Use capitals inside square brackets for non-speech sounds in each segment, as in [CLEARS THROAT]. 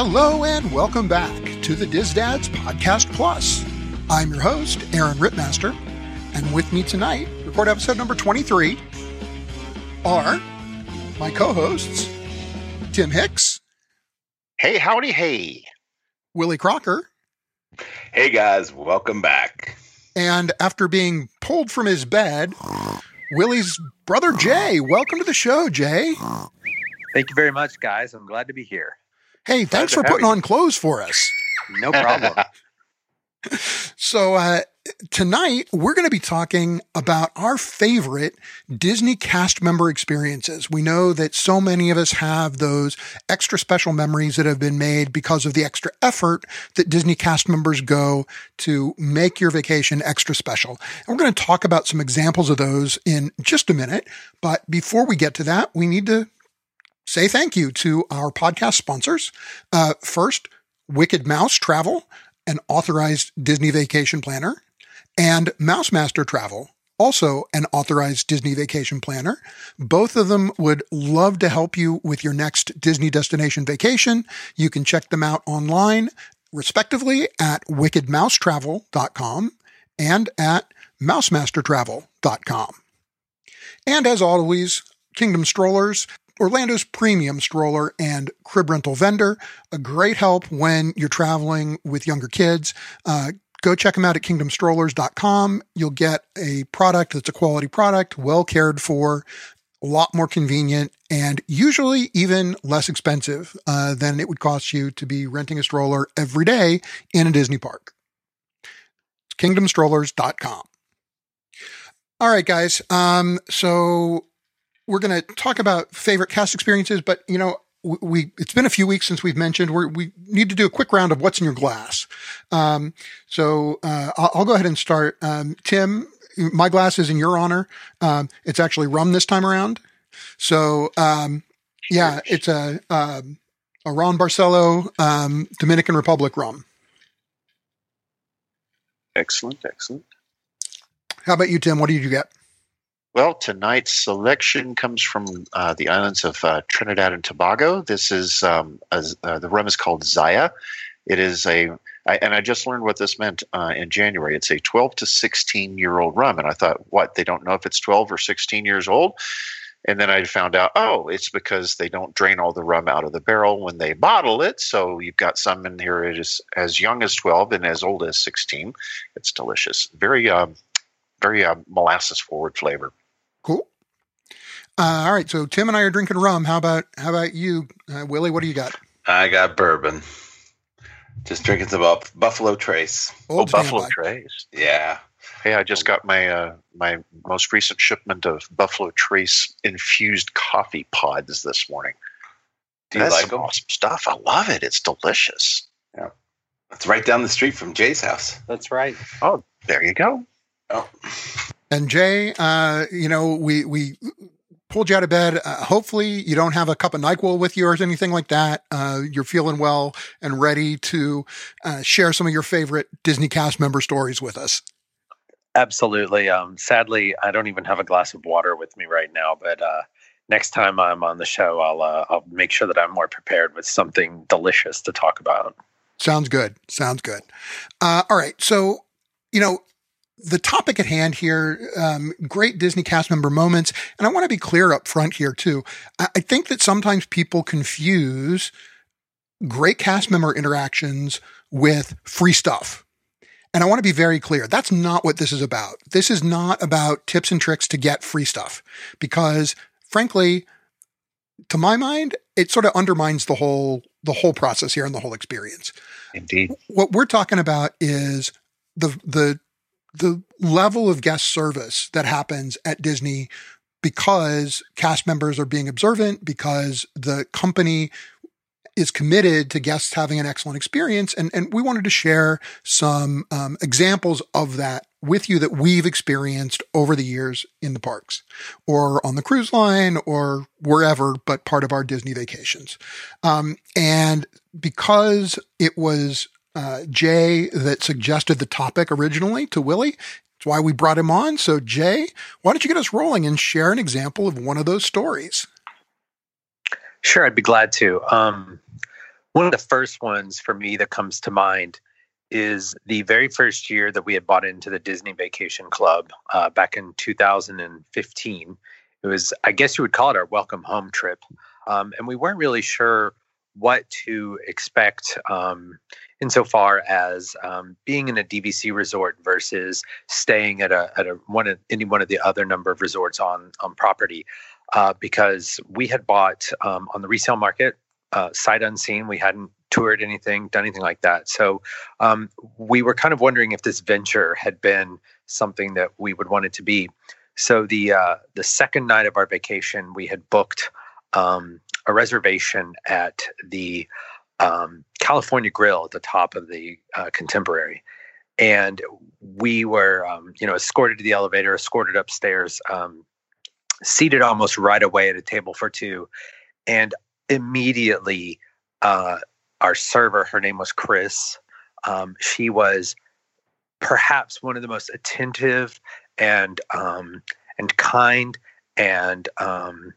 Hello and welcome back to the DISDads Podcast Plus. I'm your host, Aaron Rittmaster, and with me tonight, record episode number 23, are my co-hosts, Tim Hicks, Hey, howdy, hey. Willie Crocker, Hey guys, welcome back. and after being pulled from his bed, Willie's brother Jay. Welcome to the show, Jay. Thank you very much, guys. I'm glad to be here. Hey, thanks for putting you. on clothes for us. No problem. [LAUGHS] So uh, tonight we're going to be talking about our favorite Disney cast member experiences. We know that so many of us have those extra special memories that have been made because of the extra effort that Disney cast members go to make your vacation extra special. And we're going to talk about some examples of those in just a minute. But before we get to that, we need to say thank you to our podcast sponsors. Uh, first, Wicked Mouse Travel, an authorized Disney vacation planner, and Mouse Master Travel, also an authorized Disney vacation planner. Both of them would love to help you with your next Disney destination vacation. You can check them out online, respectively, at wickedmousetravel.com and at mousemastertravel.com. And as always, Kingdom Strollers, Orlando's premium stroller and crib rental vendor, a great help when you're traveling with younger kids. Uh, go check them out at kingdomstrollers.com. You'll get a product that's a quality product, well cared for, a lot more convenient, and usually even less expensive uh, than it would cost you to be renting a stroller every day in a Disney park. It's kingdomstrollers.com. All right, guys. Um, so we're going to talk about favorite cast experiences, but you know, we, we it's been a few weeks since we've mentioned we're, we need to do a quick round of what's in your glass. Um, so uh, I'll, I'll go ahead and start. Um, Tim, my glass is in your honor. Um, it's actually rum this time around. So um, yeah, it's a um, a Ron Barcelo um, Dominican Republic rum. Excellent, excellent. How about you, Tim? What did you get? Well, tonight's selection comes from uh, the islands of uh, Trinidad and Tobago. This is um, a, uh, the rum is called Zaya. It is a, I, and I just learned what this meant uh, in January. It's a 12 to 16 year old rum, and I thought, what? They don't know if it's 12 or 16 years old. And then I found out, oh, it's because they don't drain all the rum out of the barrel when they bottle it. So you've got some in here it is as young as 12 and as old as 16. It's delicious. Very, um, very uh, molasses forward flavor. Cool. Uh, all right, so Tim and I are drinking rum. How about how about you, uh, Willie? What do you got? I got bourbon. Just drinking some Buff- Buffalo Trace. Oh, Old Buffalo standby. Trace. Yeah. Hey, I just got my uh, my most recent shipment of Buffalo Trace infused coffee pods this morning. Do you That's like some them? awesome stuff. I love it. It's delicious. Yeah. It's right down the street from Jay's house. That's right. Oh, there you go. Oh, And Jay, uh, you know, we we pulled you out of bed. Uh, hopefully, you don't have a cup of Nyquil with you or anything like that. Uh, you're feeling well and ready to uh, share some of your favorite Disney cast member stories with us. Absolutely. Um, sadly, I don't even have a glass of water with me right now, but uh, next time I'm on the show, I'll uh, I'll make sure that I'm more prepared with something delicious to talk about. Sounds good. Sounds good. Uh, all right. So, you know, the topic at hand here, um, great Disney cast member moments. And I want to be clear up front here too. I, I think that sometimes people confuse great cast member interactions with free stuff. And I want to be very clear. That's not what this is about. This is not about tips and tricks to get free stuff because frankly, to my mind, it sort of undermines the whole, the whole process here and the whole experience Indeed. what we're talking about is the the the level of guest service that happens at Disney because cast members are being observant, because the company is committed to guests having an excellent experience. And, and we wanted to share some um, examples of that with you that we've experienced over the years in the parks or on the cruise line or wherever, but part of our Disney vacations. Um, and because it was uh, Jay that suggested the topic originally to Willie, that's why we brought him on. So, Jay, why don't you get us rolling and share an example of one of those stories? Sure, I'd be glad to. Um, one of the first ones for me that comes to mind is the very first year that we had bought into the Disney Vacation Club uh, back in 2015. It was, I guess you would call it our welcome home trip. Um, and we weren't really sure what to expect um, insofar as um, being in a DVC resort versus staying at a at a one of, any one of the other number of resorts on on property, uh, because we had bought um, on the resale market uh, sight unseen. We hadn't toured anything, done anything like that. So um, we were kind of wondering if this venture had been something that we would want it to be. So the uh, the second night of our vacation, we had booked um, a reservation at the um, California Grill at the top of the uh, Contemporary, and we were, um, you know, escorted to the elevator, escorted upstairs, um, seated almost right away at a table for two, and immediately, uh, our server, her name was Chris. Um, she was perhaps one of the most attentive and um, and kind and um,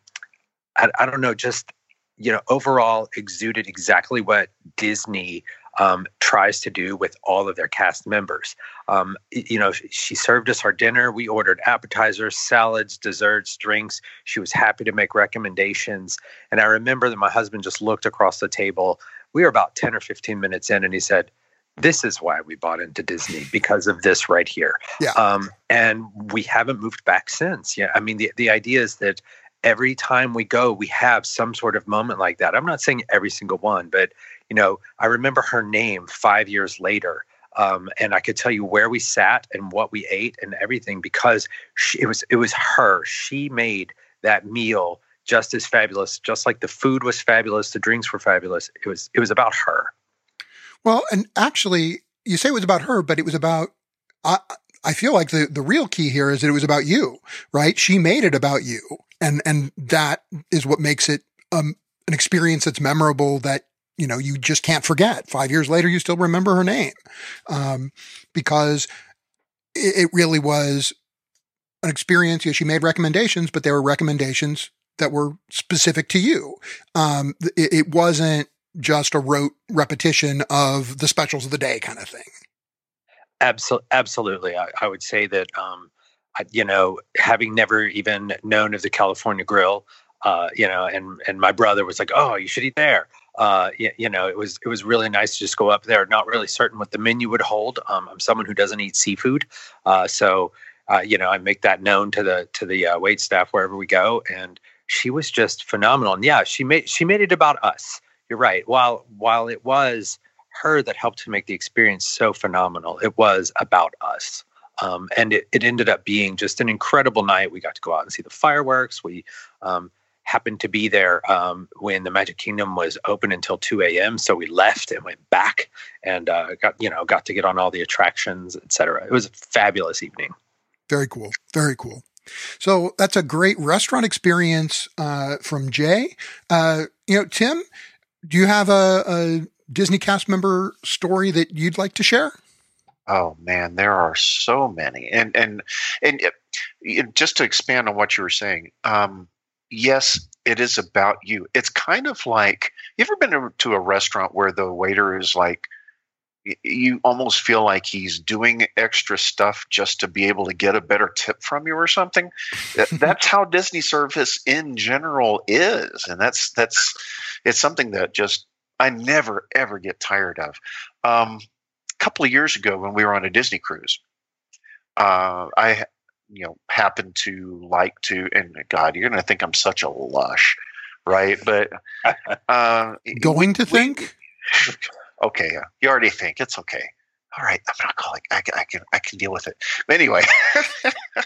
I, I, don't know, just you know, overall exuded exactly what Disney um, tries to do with all of their cast members. Um, you know, she served us our dinner. We ordered appetizers, salads, desserts, drinks. She was happy to make recommendations. And I remember that my husband just looked across the table. We were about 10 or 15 minutes in, and he said, this is why we bought into Disney because of this right here. Yeah. Um, and we haven't moved back since. Yeah. I mean, the, the idea is that every time we go, we have some sort of moment like that. I'm not saying every single one, but you know, I remember her name five years later. Um, and I could tell you where we sat and what we ate and everything because she, it was it was her. She made that meal just as fabulous, just like the food was fabulous, the drinks were fabulous. It was it was about her. Well, and actually, you say it was about her, but it was about. I I feel like the the real key here is that it was about you, right? She made it about you, and and that is what makes it um, an experience that's memorable that you know, you just can't forget. Five years later, you still remember her name um, because it, it, really was an experience. Yeah, she made recommendations, but they were recommendations that were specific to you. Um, it, it wasn't just a rote repetition of the specials of the day kind of thing. Absolutely, absolutely. I, I would say that um, you know, having never even known of the California Grill, uh, you know, and and my brother was like, "Oh, you should eat there." uh, you, you, know, it was it was really nice to just go up there. Not really certain what the menu would hold. Um, I'm someone who doesn't eat seafood, uh, so uh, you know, I make that known to the to the uh, wait staff wherever we go. And she was just phenomenal. And yeah, she made she made it about us. You're right. While while it was her that helped to make the experience so phenomenal, it was about us. Um, and it, it ended up being just an incredible night. We got to go out and see the fireworks. We um, happened to be there um, when the Magic Kingdom was open until 2 a.m. So we left and went back and uh, got you know got to get on all the attractions, etc. It was a fabulous evening. Very cool. Very cool. So that's a great restaurant experience uh, from Jay. Uh, you know, Tim, do you have a, a Disney cast member story that you'd like to share? Oh man, there are so many, and and and just to expand on what you were saying, um, yes, it is about you. It's kind of like you ever been to a restaurant where the waiter is like, you almost feel like he's doing extra stuff just to be able to get a better tip from you or something. [LAUGHS] that's how Disney service in general is, and that's that's it's something that just I never ever get tired of. Um, couple of years ago, when we were on a Disney cruise, uh, I you know happened to like to and god you're going to think i'm such a lush right but [LAUGHS] uh, going to we, think [LAUGHS] okay you already think it's okay all right, I'm not calling. I, I can I can deal with it. But anyway, [LAUGHS]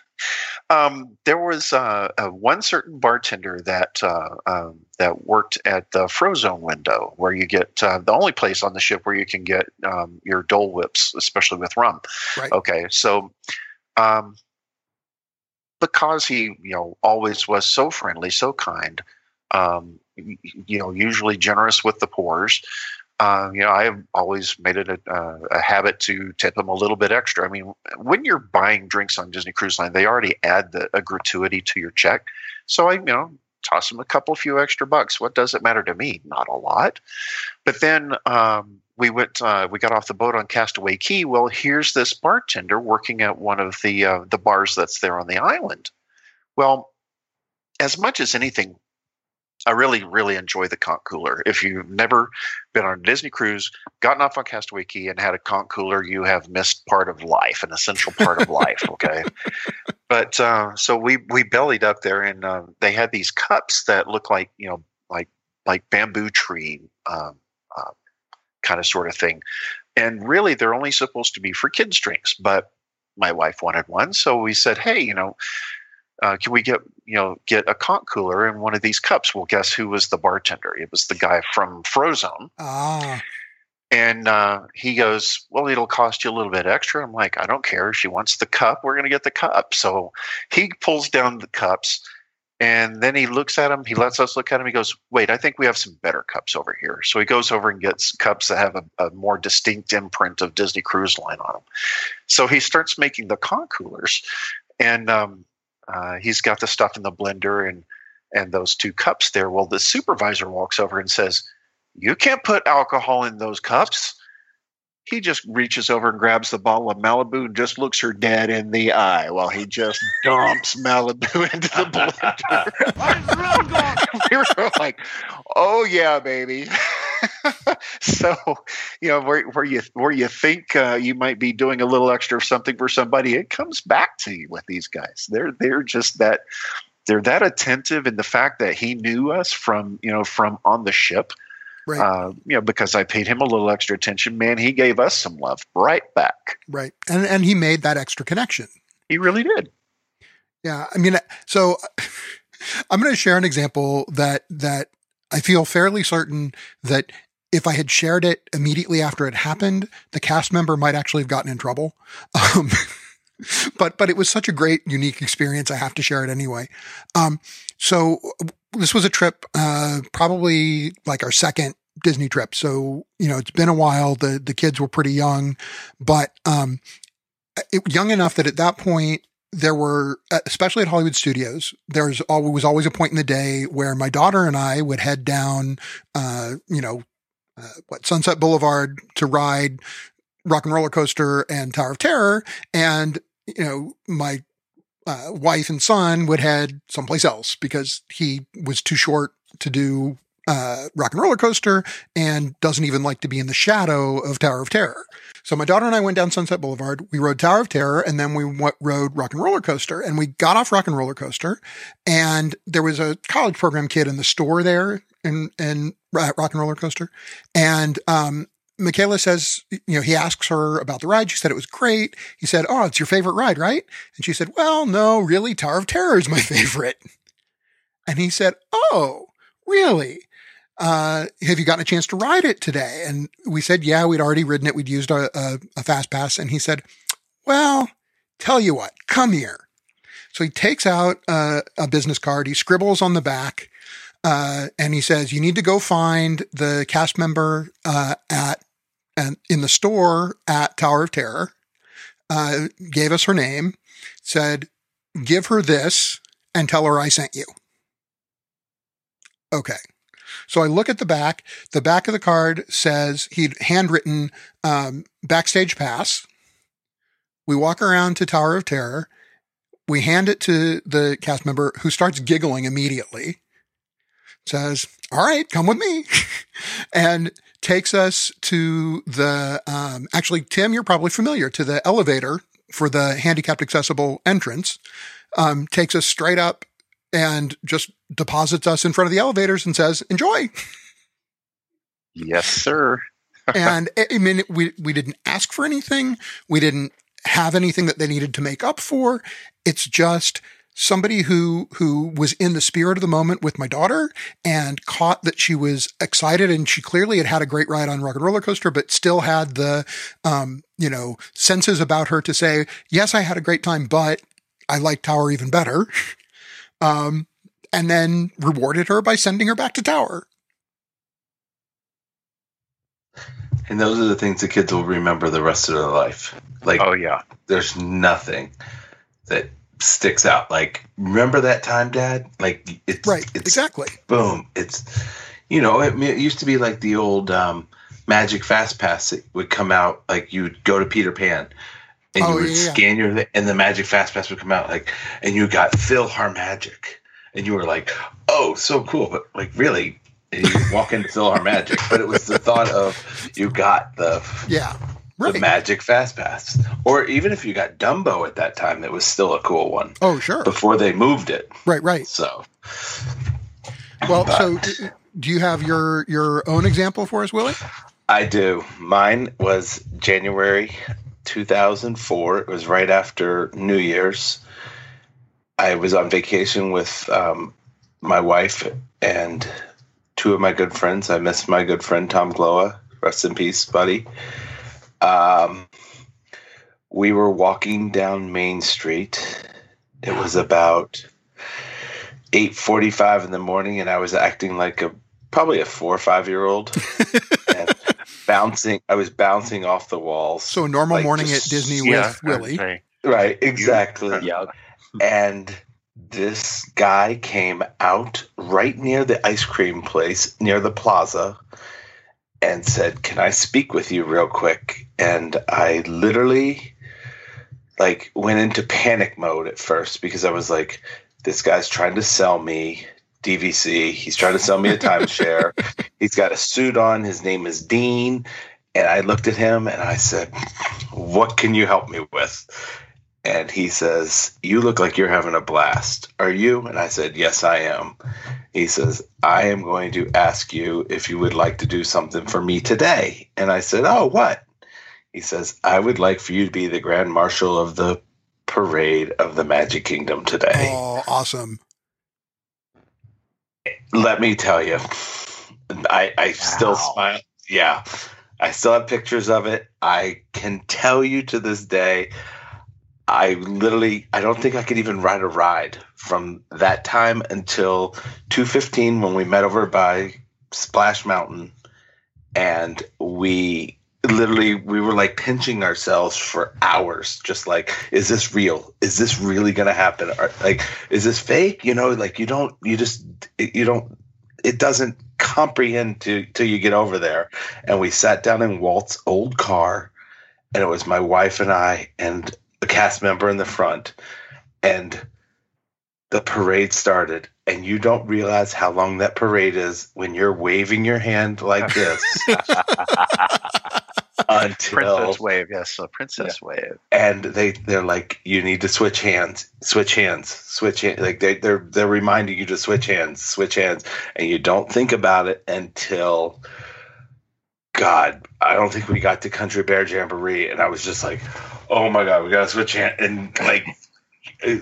um, there was uh, uh, one certain bartender that uh, um, that worked at the Frozone window, where you get uh, the only place on the ship where you can get um, your Dole Whips, especially with rum. Right. Okay, so um, because he you know always was so friendly, so kind, um, you know, usually generous with the pours. Uh, you know, I have always made it a, uh, a, habit to tip them a little bit extra. I mean, when you're buying drinks on Disney Cruise Line, they already add the, a gratuity to your check. So I, you know, toss them a couple few extra bucks. What does it matter to me? Not a lot. But then um, we went, uh, we got off the boat on Castaway Cay. Well, here's this bartender working at one of the uh, the bars that's there on the island. Well, as much as anything, I really, really enjoy the conch cooler. If you've never been on a Disney cruise, gotten off on Castaway Cay, and had a conch cooler, you have missed part of life, an essential part of life. [LAUGHS] Okay, but uh, so we we bellied up there, and uh, they had these cups that look like you know like like bamboo tree um, uh, kind of sort of thing, and really they're only supposed to be for kids drinks, but my wife wanted one, so we said, hey, you know uh, can we get you know get a conch cooler in one of these cups? Well, guess who was the bartender? It was the guy from Frozone. Ah. And uh, he goes, "Well, it'll cost you a little bit extra." I'm like, "I don't care. She wants the cup. We're going to get the cup." So he pulls down the cups, and then he looks at him. He lets us look at him. He goes, "Wait, I think we have some better cups over here." So he goes over and gets cups that have a, a more distinct imprint of Disney Cruise Line on them. So he starts making the conch coolers, and um, uh, he's got the stuff in the blender and and those two cups there. Well, the supervisor walks over and says, "You can't put alcohol in those cups." He just reaches over and grabs the bottle of Malibu and just looks her dead in the eye while he just [LAUGHS] dumps Malibu [LAUGHS] into the blender. [LAUGHS] we were like, "Oh yeah, baby." [LAUGHS] so, you know, where, where you where you think uh, you might be doing a little extra something for somebody, it comes back to you with these guys. They're they're just that they're that attentive, and the fact that he knew us from you know from on the ship. Right. Uh, you know, because I paid him a little extra attention, man, he gave us some love right back. Right, and and he made that extra connection. He really did. Yeah, I mean, so [LAUGHS] I'm going to share an example that that I feel fairly certain that if I had shared it immediately after it happened, the cast member might actually have gotten in trouble. [LAUGHS] Um, but but it was such a great, unique experience. I have to share it anyway. Um, so this was a trip, uh, probably like our second Disney trip. So you know, it's been a while. The the kids were pretty young, but um, it, young enough that at that point there were, uh, especially at Hollywood Studios, there was always, was always a point in the day where my daughter and I would head down, uh, you know, uh, what Sunset Boulevard to ride Rock and Roller Coaster and Tower of Terror, and you know my uh, wife and son would head someplace else because he was too short to do uh, Rock and Roller Coaster and doesn't even like to be in the shadow of Tower of Terror. So my daughter and I went down Sunset Boulevard. We rode Tower of Terror and then we went, rode Rock and Roller Coaster and we got off Rock and Roller Coaster and there was a college program kid in the store there in, in Rock and Roller Coaster. And, um, Michaela says, you know, he asks her about the ride. She said it was great. He said, Oh, it's your favorite ride, right? And she said, Well, no, really, Tower of Terror is my [LAUGHS] favorite. And he said, Oh, really? Uh, have you gotten a chance to ride it today? And we said, yeah, we'd already ridden it. We'd used a, a, a fast pass. And he said, well, tell you what, come here. So he takes out uh, a business card. He scribbles on the back. Uh, and he says, you need to go find the cast member, uh, at, and in the store at Tower of Terror. Uh, gave us her name, said, give her this and tell her I sent you. Okay. So I look at the back. The back of the card says he'd handwritten um, backstage pass. We walk around to Tower of Terror. We hand it to the cast member who starts giggling immediately. Says, "All right, come with me," [LAUGHS] and takes us to the. Um, actually, Tim, you're probably familiar to the elevator for the handicapped accessible entrance. Um, takes us straight up and just deposits us in front of the elevators and says, enjoy. Yes, sir. [LAUGHS] and I mean, we, we didn't ask for anything. We didn't have anything that they needed to make up for. It's just somebody who, who was in the spirit of the moment with my daughter and caught that she was excited and she clearly had had a great ride on Rock and Roller Coaster, but still had the, um, you know, senses about her to say, yes, I had a great time, but I like Tower even better. [LAUGHS] Um, and then rewarded her by sending her back to Tower. And those are the things the kids will remember the rest of their life. Like, Oh yeah. there's nothing that sticks out. Like, remember that time, Dad? Like, it's Right. It's exactly. boom. It's you know, it, it used to be like the old um, Magic Fast Pass that would come out. Like you'd go to Peter Pan. And Oh, you would yeah, yeah. scan your, and the Magic Fast Pass would come out, like, and you got Phil Magic, and you were like, "Oh, so cool!" But like, really, you walk into Phil [LAUGHS] Magic, but it was the thought of you got the Yeah. the Magic Fast Pass, or even if you got Dumbo at that time, that was still a cool one Oh, sure. before they moved it. Right. Right. So Well, But- so do you have your, your own example for us, Willie? I do. Mine was January 2004. It was right after New Year's. I was on vacation with um, my wife and two of my good friends. I miss my good friend Tom Gloa. Rest in peace, buddy. Um, we were walking down Main Street. It was about 8:45 in the morning, and I was acting like a probably a four or five year old [LAUGHS] and bouncing. I was bouncing off the walls. So a normal Like, morning just- at Disney yeah. with Willie. Right, exactly. Yeah. And this guy came out right near the ice cream place, near the plaza, and said, Can I speak with you real quick? And I literally like went into panic mode at first because I was like, This guy's trying to sell me DVC. He's trying to sell me a timeshare. [LAUGHS] He's got a suit on. His name is Dean. And I looked at him and I said, What can you help me with? And he says, You look like you're having a blast. Are you? And I said, Yes, I am. He says, I am going to ask you if you would like to do something for me today. And I said, Oh, what? He says, I would like for you to be the Grand Marshal of the parade of the Magic Kingdom today. Oh, awesome. Let me tell you, I, I still smile. Yeah. I still have pictures of it. I can tell you to this day, I literally, I don't think I could even ride a ride from that time until 215 when we met over by Splash Mountain. And we literally, we were like pinching ourselves for hours, just like, is this real? Is this really going to happen? Like, is this fake? You know, like you don't, you just, you don't, it doesn't comprehend to, till you get over there. And we sat down in Walt's old car and it was my wife and I and a cast member in the front, and the parade started. And you don't realize how long that parade is when you're waving your hand like this [LAUGHS] until Princess wave, yes, so princess wave. and they they're like you need to switch hands switch hands switch hands like they, they're they're reminding you to switch hands switch hands and you don't think about it until god i don't think we got to country bear jamboree and i was just like oh my god we gotta switch hands and like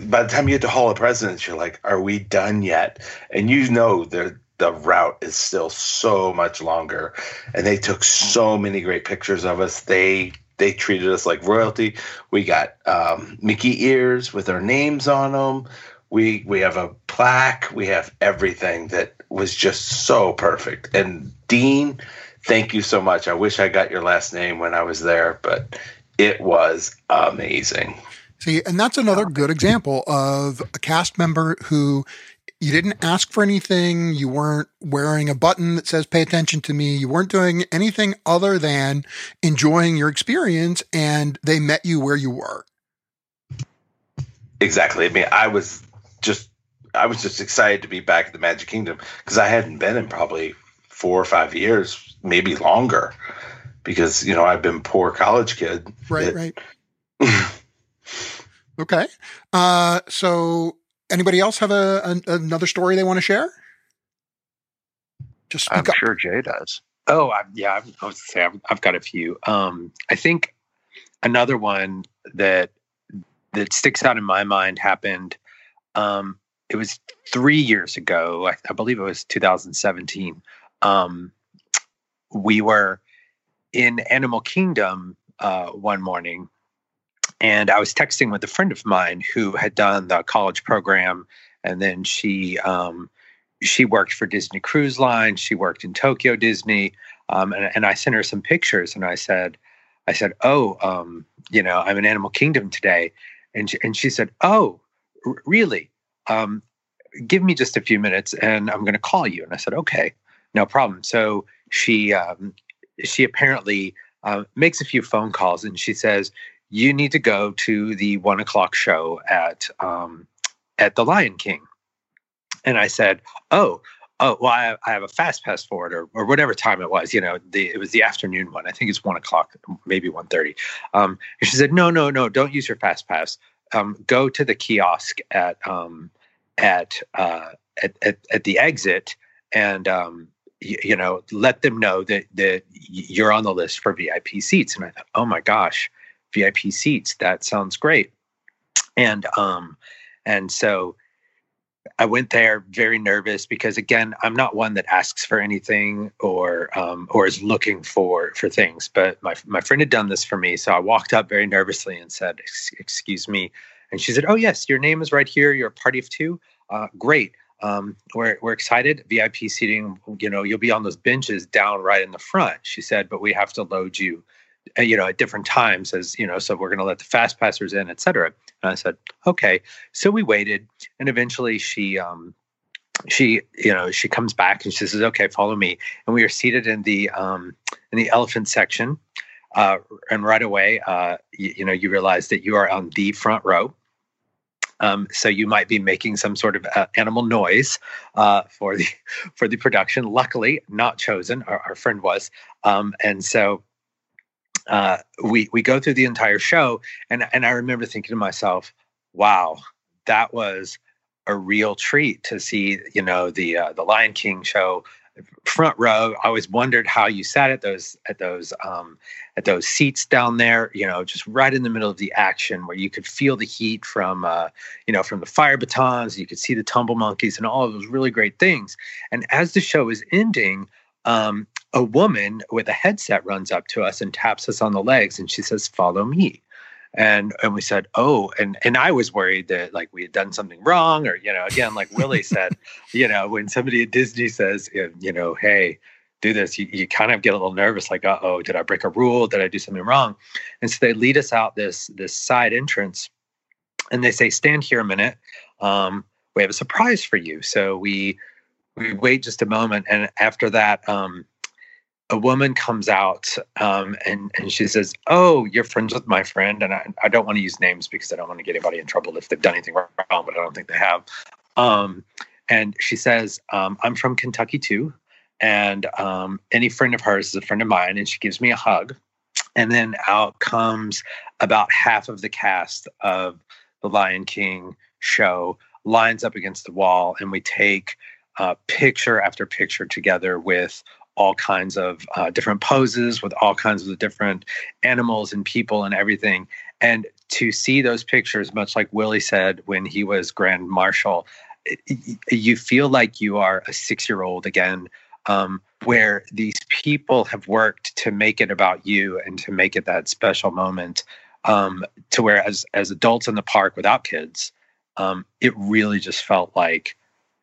by the time you get to hall of presidents you're like are we done yet? And you know the the route is still so much longer. And they took so many great pictures of us. They they treated us like royalty. We got um, mickey ears with our names on them we we have a plaque. We have everything that was just so perfect. And dean thank you so much. I wish i got your last name when i was there but it was amazing See, and that's another good example of a cast member who you didn't ask for anything. You weren't wearing a button that says pay attention to me. You weren't doing anything other than enjoying your experience and they met you where you were. Exactly. I mean, I was just I was just excited to be back at the Magic Kingdom because I hadn't been in probably four or five years, maybe longer, because you know I've been poor college kid. Right, that- right. [LAUGHS] Okay. Uh, so anybody else have a, an another story they want to share? Just I'm up. sure Jay does. Oh, I, yeah, I was say I've, I've got a few. Um, I think another one that that sticks out in my mind happened. Um, it was three years ago. I, I believe it was 2017. Um, we were in Animal Kingdom uh, one morning, and I was texting with a friend of mine who had done the college program, and then she um, she worked for Disney Cruise Line. She worked in Tokyo Disney, um, and, and I sent her some pictures, and I said, I said, oh, um, you know, I'm in Animal Kingdom today, and she, and she said, oh, r- really? Um, give me just a few minutes, and I'm going to call you. And I said, okay, no problem. So she um, she apparently uh, makes a few phone calls, and she says, you need to go to the one o'clock show at um, at the Lion King. And I said, oh, oh, well, I, I have a fast pass for it, or, or whatever time it was. You know, the it was the afternoon one. I think it's one o'clock, maybe one thirty. Um, and she said, no, no, no, don't use your fast pass. Um, go to the kiosk at um, at, uh, at at at the exit, and um, you, know, let them know that that you're on the list for VIP seats. And I thought, oh my gosh, VIP seats. That sounds great. And um, and so I went there very nervous because again, I'm not one that asks for anything or um, or is looking for for things. But my my friend had done this for me, so I walked up very nervously and said, "Excuse me," and she said, "Oh yes, your name is right here. You're a party of two. Uh, great. Um, we're we're excited. VIP seating. You know, you'll be on those benches down right in the front." She said, "But we have to load you." Uh, you know, at different times as, you know, so we're going to let the fast passers in, et cetera. And I said, okay. So we waited and eventually she, um, she, you know, she comes back and she says, okay, follow me. And we are seated in the, um, in the elephant section. Uh, and right away, uh, you know, you realize that you are on the front row. Um, so you might be making some sort of uh, animal noise uh, for the [LAUGHS] for the production. Luckily, not chosen. Our, our friend was, um, and so uh, we we go through the entire show, and and I remember thinking to myself, "Wow, that was a real treat to see." You know, the uh, the Lion King show front row. I always wondered how you sat at those at those um, at those seats down there. You know, just right in the middle of the action, where you could feel the heat from uh, you know from the fire batons. You could see the tumble monkeys and all of those really great things. And as the show is ending, um, a woman with a headset runs up to us and taps us on the legs and she says, Follow me. And and we said, Oh, and and I was worried that like we had done something wrong, or you know, again, like Willie said, [LAUGHS] you know, when somebody at Disney says, you know, hey, do this, you, you kind of get a little nervous, like, uh oh, did I break a rule? Did I do something wrong? And so they lead us out this this side entrance and they say, stand here a minute. Um, we have a surprise for you. So we we wait just a moment, and after that, um, a woman comes out um, and and she says, "Oh, you're friends with my friend," and I, I don't want to use names because I don't want to get anybody in trouble if they've done anything wrong, but I don't think they have. Um, and she says, um, "I'm from Kentucky too, and um, any friend of hers is a friend of mine," and she gives me a hug. And then out comes about half of the cast of the Lion King show lines up against the wall, and we take uh, picture after picture together with all kinds of uh, different poses with all kinds of different animals and people and everything. And to see those pictures, much like Willie said when he was Grand Marshal, you feel like you are a six year old again, um, where these people have worked to make it about you and to make it that special moment. Um, to where, as, as adults in the park without kids, um, it really just felt like,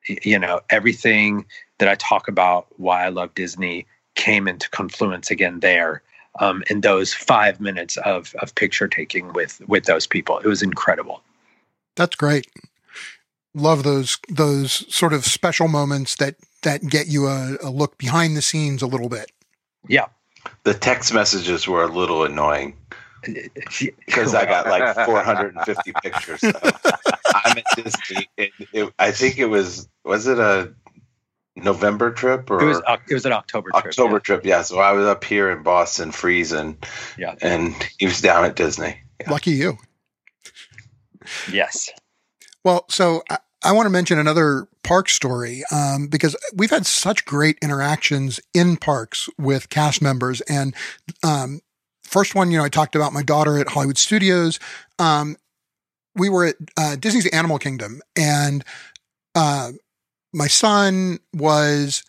you know, everything that I talk about why I love Disney came into confluence again there um, in those five minutes of of picture taking with with those people. It was incredible. That's great. Love those those sort of special moments that that get you a, a look behind the scenes a little bit. Yeah. The text messages were a little annoying [LAUGHS] because I got like 450 pictures. So I'm at Disney. It, it, I think it was was it a November trip or it was it was an October trip. October yeah. trip, yeah. So I was up here in Boston freezing, yeah, and he was down at Disney. Yeah. Lucky you. Yes. Well, so I, I want to mention another park story um, because we've had such great interactions in parks with cast members. And um, first one, you know, I talked about my daughter at Hollywood Studios. Um, we were at uh, Disney's Animal Kingdom, and uh, my son was,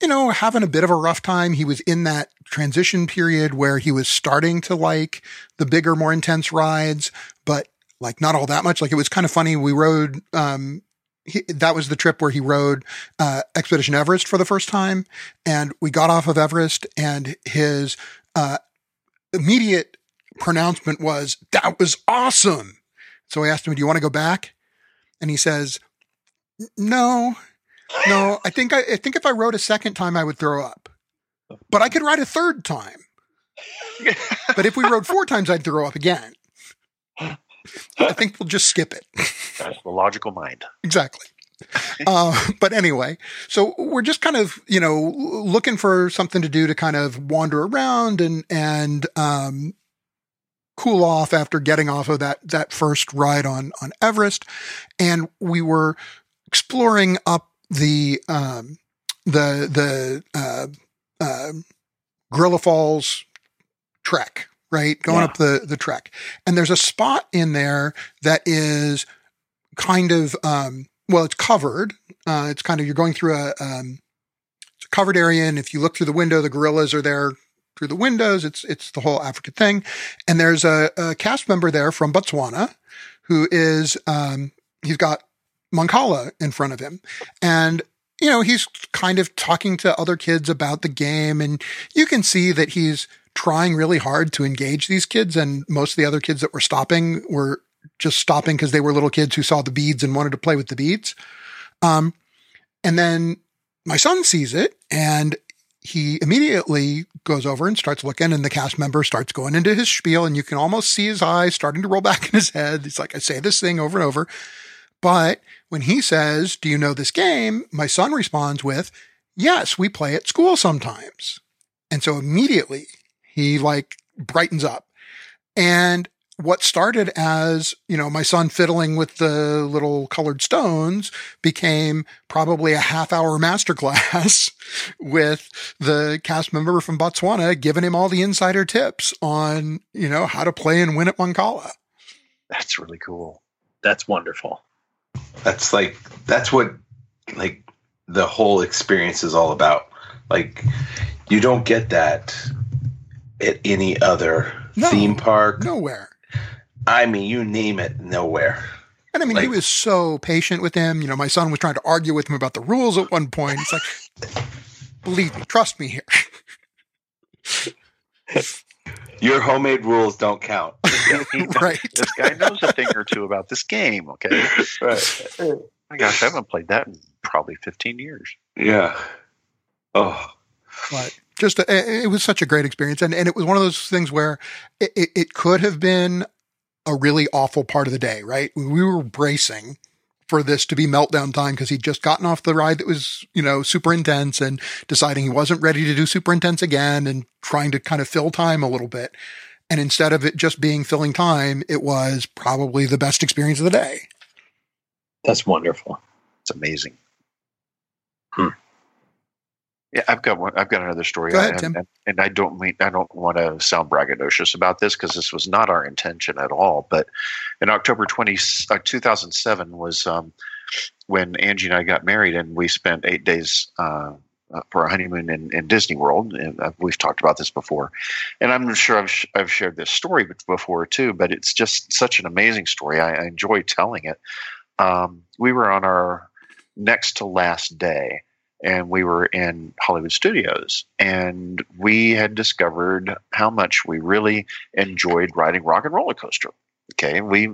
you know, having a bit of a rough time. He was in that transition period where he was starting to like the bigger, more intense rides, but like not all that much. Like it was kind of funny. We rode, um, he, that was the trip where he rode uh, Expedition Everest for the first time, and we got off of Everest, and his uh, immediate pronouncement was, "That was awesome." So I asked him, "Do you want to go back?" And he says, "No, no. I think I, I think if I rode a second time, I would throw up, but I could ride a third time. but if we rode four times, I'd throw up again." I think we'll just skip it. That's the logical mind. Exactly. uh, but anyway, so we're just kind of, you know, looking for something to do to kind of wander around and, and, um, cool off after getting off of that, that first ride on, on Everest. And we were exploring up the, um, the, the, uh, uh, Gorilla Falls trek, right? Going yeah. up the, the trek. And there's a spot in there that is kind of, um, well, it's covered. Uh, it's kind of, you're going through a, um, a covered area. And if you look through the window, the gorillas are there through the windows. It's, it's the whole Africa thing. And there's a, a cast member there from Botswana who is, um, he's got Mancala in front of him. And you know, he's kind of talking to other kids about the game and you can see that he's trying really hard to engage these kids. And most of the other kids that were stopping were just stopping because they were little kids who saw the beads and wanted to play with the beads. Um, and then my son sees it and he immediately goes over and starts looking and the cast member starts going into his spiel and you can almost see his eyes starting to roll back in his head. He's like, I say this thing over and over. But when he says, do you know this game? My son responds with, yes, we play at school sometimes. And so immediately he like brightens up. And what started as, you know, my son fiddling with the little colored stones became probably a half hour masterclass [LAUGHS] with the cast member from Botswana giving him all the insider tips on, you know, how to play and win at Mancala. That's really cool. That's wonderful. That's like, that's what like the whole experience is all about. Like, you don't get that at any other no, theme park. Nowhere. I mean, you name it, nowhere. And I mean, like, he was so patient with him. You know, my son was trying to argue with him about the rules at one point. It's like, believe me, trust me here. [LAUGHS] Your homemade rules don't count. [LAUGHS] [LAUGHS] right. This guy knows a thing or two about this game. Okay. Right. Oh my gosh, I haven't played that in probably 15 years. Yeah. Oh. But just uh, a, it was such a great experience, and and it was one of those things where it, it, it could have been a really awful part of the day, right? We were bracing for this to be meltdown time because he'd just gotten off the ride that was, you know, super intense and deciding he wasn't ready to do super intense again and trying to kind of fill time a little bit. And instead of it just being filling time, it was probably the best experience of the day. That's wonderful. It's amazing. Hmm. Yeah, I've got one. I've got another story. Go ahead, and, and, and, I don't mean I don't want to sound braggadocious about this because this was not our intention at all. But in October 20, uh, 2007 was um, when Angie and I got married, and we spent eight days uh, uh, for a honeymoon in, in, Disney World. And uh, we've talked about this before, and I'm sure I've, sh- I've shared this story before too. But it's just such an amazing story. I, I enjoy telling it. Um, we were on our next to last day and we were in Hollywood studios and we had discovered how much we really enjoyed riding rock and roller coaster. Okay. We,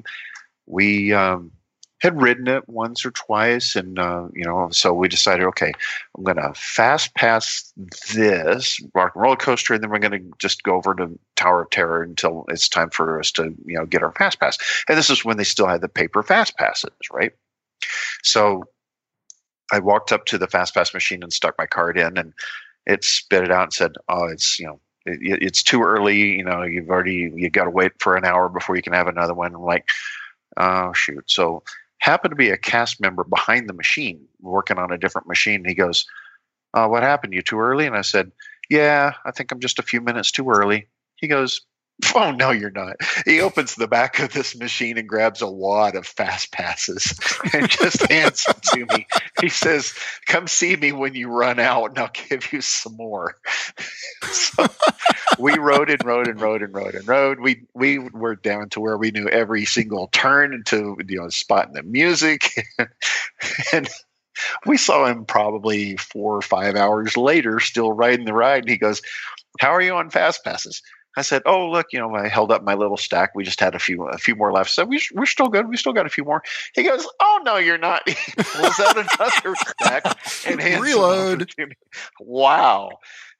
we, um, had ridden it once or twice and uh, you know so we decided okay i'm going to fast pass this rock and roller coaster and then we're going to just go over to tower of terror until it's time for us to you know get our fast pass and this is when they still had the paper fast passes right so I walked up to the fast pass machine and stuck my card in, and it spit it out and said, "Oh, it's you know." It, it's too early. You know, you've already you got to wait for an hour before you can have another one. I'm like, oh shoot! So happened to be a cast member behind the machine working on a different machine. He goes, uh, "What happened? You too early?" And I said, "Yeah, I think I'm just a few minutes too early." He goes, [LAUGHS] Oh no, you're not. He opens the back of this machine and grabs a wad of fast passes [LAUGHS] and just hands them to me. He says, "Come see me when you run out, and I'll give you some more." [LAUGHS] so we rode and rode and rode and rode and rode. We we were down to where we knew every single turn to you know spot in the music, and we saw him probably four or five hours later, still riding the ride. And he goes, "How are you on fast passes?" I said, "Oh, look, you know, I held up my little stack. We just had a few, a few more left. So we, we're still good. We still got a few more." He goes, "Oh no, you're not." [LAUGHS] He pulls out another stack and hands Reload. Wow.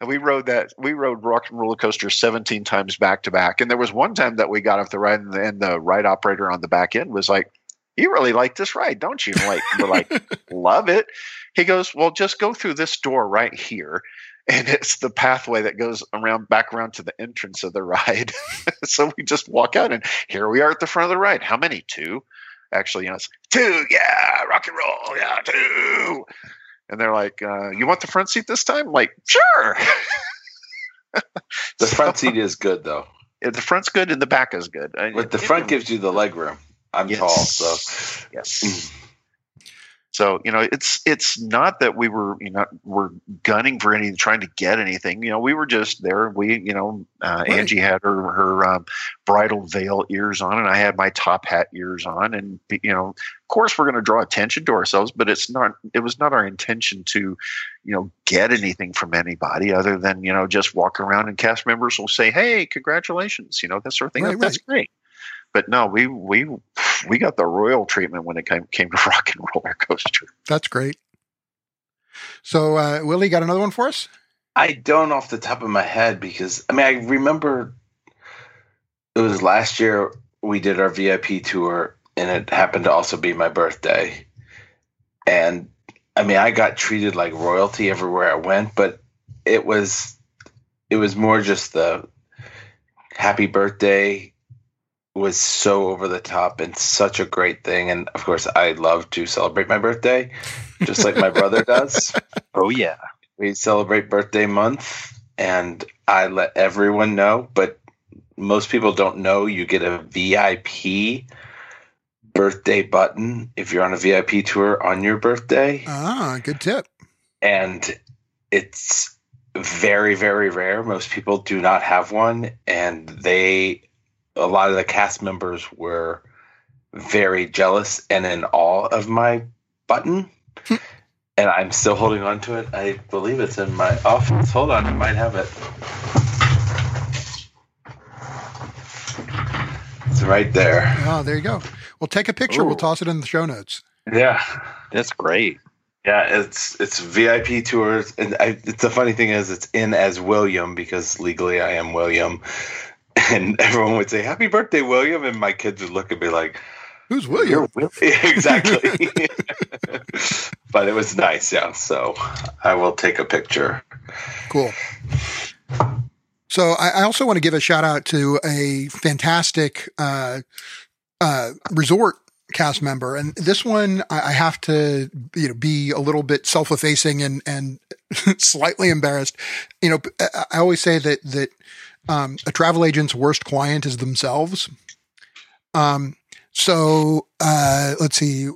And we rode that. We rode rock and roller coaster 17 times back to back. And there was one time that we got off the ride, and the, and the ride operator on the back end was like, "You really like this ride, don't you?" Like we're like, [LAUGHS] "Love it." He goes, "Well, just go through this door right here." And it's the pathway that goes around back around to the entrance of the ride. [LAUGHS] so we just walk out, and here we are at the front of the ride. How many? Two. Actually, you know, it's two. Yeah, rock and roll. Yeah, two. And they're like, uh, "You want the front seat this time?" I'm like, sure. the [LAUGHS] front seat is good though. Yeah, the front's good and the back is good. But the front gives you the leg room. I'm yes. tall, so yes. [CLEARS THROAT] So you know, it's it's not that we were you know we're gunning for any trying to get anything. You know, we were just there. We you know, uh, right. Angie had her her um, bridal veil ears on, and I had my top hat ears on, and you know, of course, we're going to draw attention to ourselves, but it's not. It was not our intention to, you know, get anything from anybody other than you know just walk around and cast members will say, "Hey, congratulations," you know, that sort of thing. Right, That's right. great but no, we we we got the royal treatment when it came came to [LAUGHS] rock and roller coaster. That's great. So, uh, Willie, got another one for us? I don't off the top of my head because I mean I remember it was last year we did our VIP tour and it happened to also be my birthday. And I mean I got treated like royalty everywhere I went, but it was it was more just the happy birthday was so over the top and such a great thing. And of course, I love to celebrate my birthday, just like my [LAUGHS] brother does. Oh, yeah. We celebrate birthday month, and I let everyone know, but most people don't know you get a VIP birthday button if you're on a VIP tour on your birthday. Ah, good tip. And it's very, very rare. Most people do not have one, and they a lot of the cast members were very jealous and in awe of my button. [LAUGHS] and I'm still holding on to it. I believe it's in my office. Hold on, I might have it. It's right there. Oh, there you go. Well, take a picture. Ooh. We'll toss it in the show notes. Yeah. That's great. Yeah, it's it's VIP tours, and I, it's the funny thing is it's in as William because legally I am William, and everyone would say happy birthday william and my kids would look at me like Who's William? [LAUGHS] exactly but it was nice yeah so i will take a picture Cool. So I, I also want to give a shout out to a fantastic uh, uh, resort cast member, and this one I, I have to you know be a little bit self effacing and and [LAUGHS] slightly embarrassed. You know, I, I always say that that um, a travel agent's worst client is themselves. Um, so uh, let's see.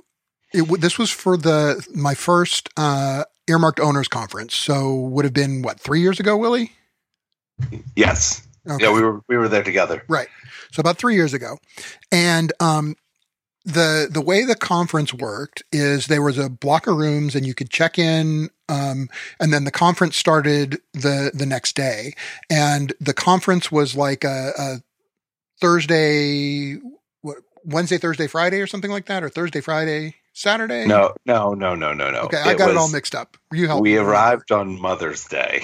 It, w- this was for the my first uh, earmarked owners conference. So would have been what three years ago, Willie? yes Okay. yeah we were we were there together Right. So about three years ago, and um, the the way the conference worked is there was a block of rooms, and you could check in, um, and then the conference started the the next day, and the conference was like a, a Thursday, what Wednesday, Thursday, Friday, or something like that, or Thursday, Friday, Saturday. no no no no no no Okay, I got it all mixed up. You helped. we arrived on mother's day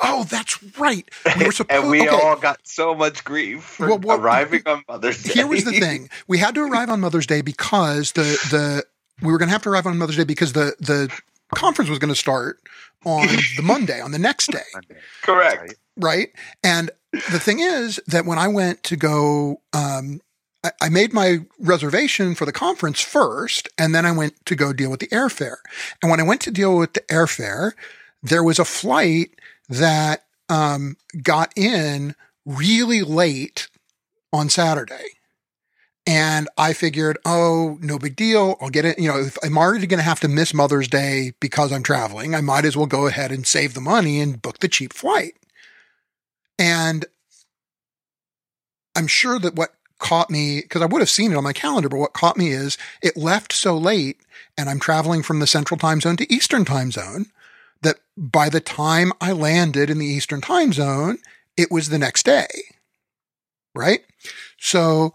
Oh, that's right. We were supposed. [LAUGHS] and we okay. all got so much grief for Well, well, arriving on mother's day [LAUGHS] here was the thing we had to arrive on mother's day because the the we were going to have to arrive on mother's day because the the conference was going to start on the [LAUGHS] monday on the next day correct right and the thing is that when i went to go um I, I made my reservation for the conference first, and then I went to go deal with the airfare. And when I went to deal with the airfare, there was a flight that um, got in really late on Saturday. And I figured, oh, no big deal. I'll get it. You know, if I'm already going to have to miss Mother's Day because I'm traveling, I might as well go ahead and save the money and book the cheap flight. And I'm sure that what caught me, because I would have seen it on my calendar, but what caught me is it left so late and I'm traveling from the central time zone to eastern time zone that by the time I landed in the eastern time zone, it was the next day. Right. So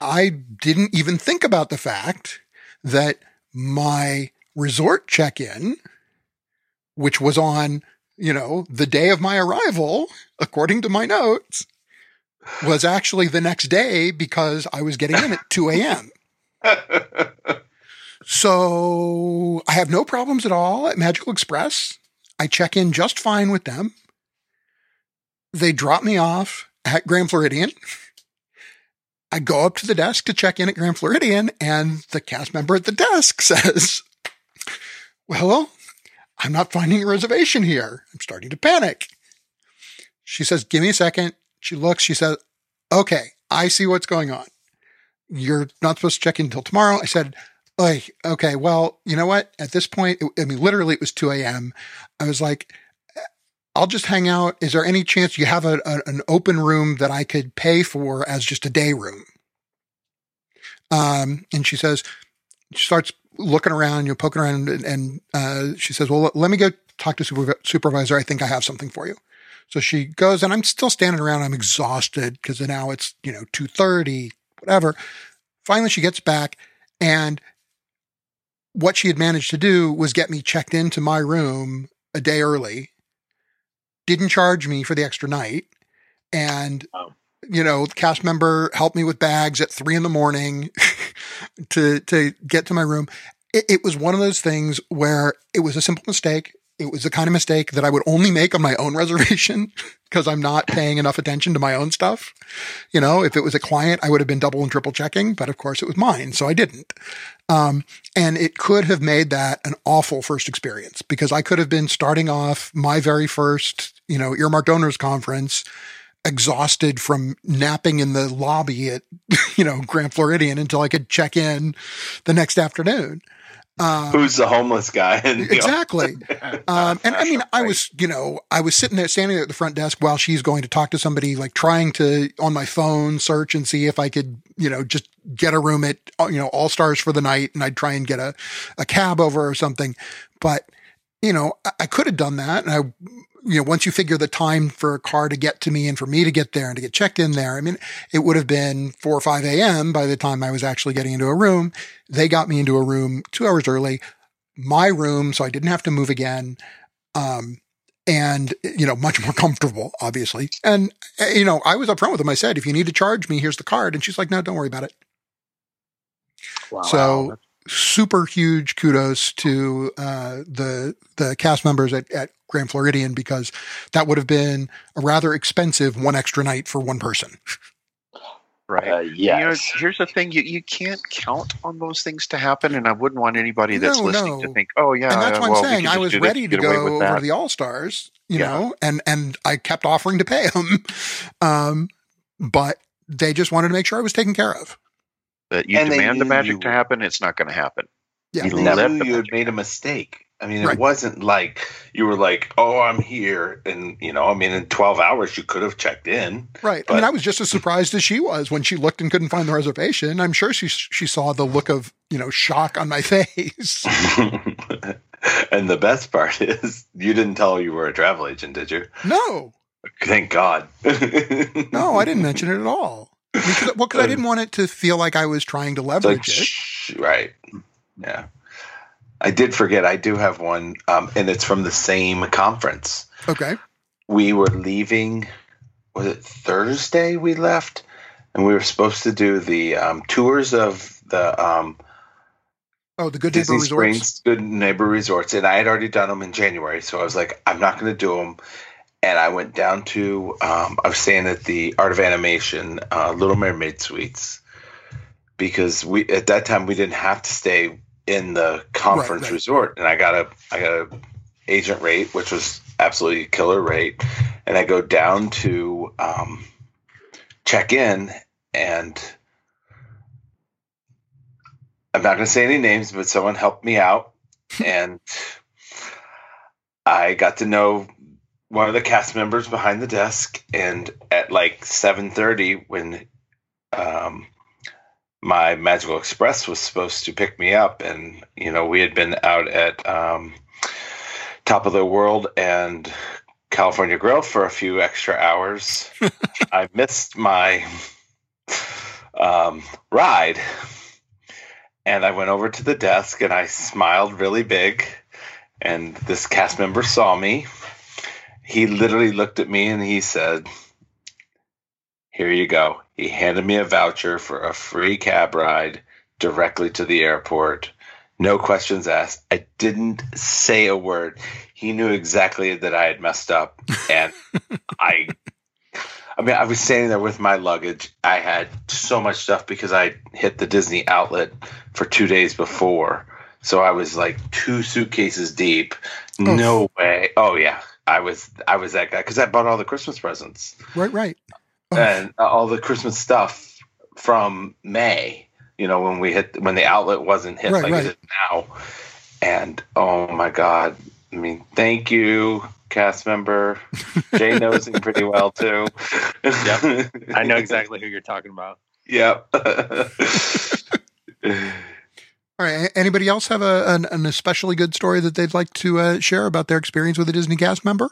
I didn't even think about the fact that my resort check in, which was on, you know, the day of my arrival, according to my notes, was actually the next day because I was getting in at 2 a.m. [LAUGHS] so I have no problems at all at Magical Express. I check in just fine with them. They drop me off at Grand Floridian. I go up to the desk to check in at Grand Floridian, and the cast member at the desk [LAUGHS] says, Well, I'm not finding a reservation here. I'm starting to panic. She says, Give me a second. She looks, she says, Okay, I see what's going on. You're not supposed to check in until tomorrow. I said, okay, well, you know what? At this point, I mean, literally, it was 2 a.m. I was like, I'll just hang out. Is there any chance you have a, a, an open room that I could pay for as just a day room? Um, and she says, she starts looking around, you know, poking around, and, and uh, she says, well, let me go talk to super, supervisor. I think I have something for you. So she goes, and I'm still standing around. I'm exhausted because now it's you know two thirty, whatever. Finally, she gets back, and what she had managed to do was get me checked into my room a day early didn't charge me for the extra night. And, oh. you know, the cast member helped me with bags at three in the morning [LAUGHS] to, to get to my room. It, it was one of those things where it was a simple mistake. It was the kind of mistake that I would only make on my own [LAUGHS] reservation because I'm not paying enough attention to my own stuff. You know, if it was a client, I would have been double and triple checking, but of course it was mine. So I didn't. Um, and it could have made that an awful first experience because I could have been starting off my very first, you know, earmarked owners conference exhausted from napping in the lobby at, [LAUGHS] you know, Grand Floridian until I could check in the next afternoon. Um, Who's the homeless guy? exactly. [LAUGHS] um, and I mean, I was, you know, I was sitting there, standing there at the front desk while she's going to talk to somebody, like trying to on my phone search and see if I could, you know, just get a room at, you know, All Stars for the night, and I'd try and get a a cab over or something. But you know, I, I could have done that, and I you know, once you figure the time for a car to get to me and for me to get there and to get checked in there, I mean, it would have been 4 or 5 a.m. by the time I was actually getting into a room. They got me into a room two hours early, my room, so I didn't have to move again. Um, and, you know, much more comfortable, obviously. And, eh, you know, I was upfront with them. I said, if you need to charge me, here's the card. And she's like, no, don't worry about it. Wow. So super huge kudos to uh, the the cast members at, at Grand Floridian because that would have been a rather expensive one extra night for one person. [LAUGHS] Right. Uh, yes. You know, here's the thing: you, you can't count on those things to happen, and I wouldn't want anybody that's no, listening no. to think, "Oh, yeah." And that's uh, what I'm saying. I was ready to go over to the All Stars, you yeah. know, and and I kept offering to pay them, [LAUGHS] um, but they just wanted to make sure I was taken care of. That you and demand the magic you, to happen, it's not going to happen. Yeah, you never knew you had made a mistake. I mean, right. it wasn't like you were like, "Oh, I'm here," and you know, I mean, in 12 hours you could have checked in. Right. But, I mean, I was just as surprised as she was when she looked and couldn't find the reservation. I'm sure she she saw the look of you know shock on my [LAUGHS] face. [LAUGHS] and the best part is, you didn't tell her you were a travel agent, did you? No. Thank God. no, I didn't mention [LAUGHS] it at all. Because, well, because I didn't want it to feel like I was trying to leverage like, it. Right. Yeah. I did forget. I do have one, um, and it's from the same conference. Okay. We were leaving. Was it Thursday? We left, and we were supposed to do the um, tours of the. Um, oh, the Good Disney Neighbor Springs Resorts. Good Neighbor Resorts, and I had already done them in January, so I was like, I'm not going to do them. And I went down to. Um, I was staying at the Art of Animation, uh, Little Mermaid Suites because we at that time we didn't have to stay in the conference right. resort, and I got a I got a agent rate, which was absolutely killer rate, and I go down to um, check in, and I'm not going to say any names, but someone helped me out, and I got to know one of the cast members behind the desk, and at like 7:30, when um, my Magical Express was supposed to pick me up, and you know we had been out at um, Top of the World and California Grill for a few extra hours. [LAUGHS] I missed my um, ride, and I went over to the desk and I smiled really big, and this cast member saw me. He literally looked at me and he said, "Here you go." He handed me a voucher for a free cab ride directly to the airport. No questions asked. I didn't say a word. He knew exactly that I had messed up. And [LAUGHS] I I mean, I was standing there with my luggage. I had so much stuff because I hit the Disney outlet for two days before. So I was like two suitcases deep. Oh. No way. Oh yeah. I was I was that guy because I bought all the Christmas presents Right, right. Oh. and uh, all the Christmas stuff from May. You know, when we hit when the outlet wasn't hit Right, like right. it is now. And oh my god, I mean, thank you, cast member. [LAUGHS] Jay knows him pretty well too. Yep. I know [LAUGHS] exactly who you're talking about. yep. [LAUGHS] All right. Anybody else have a, an, an especially good story that they'd like to uh, share about their experience with a Disney cast member?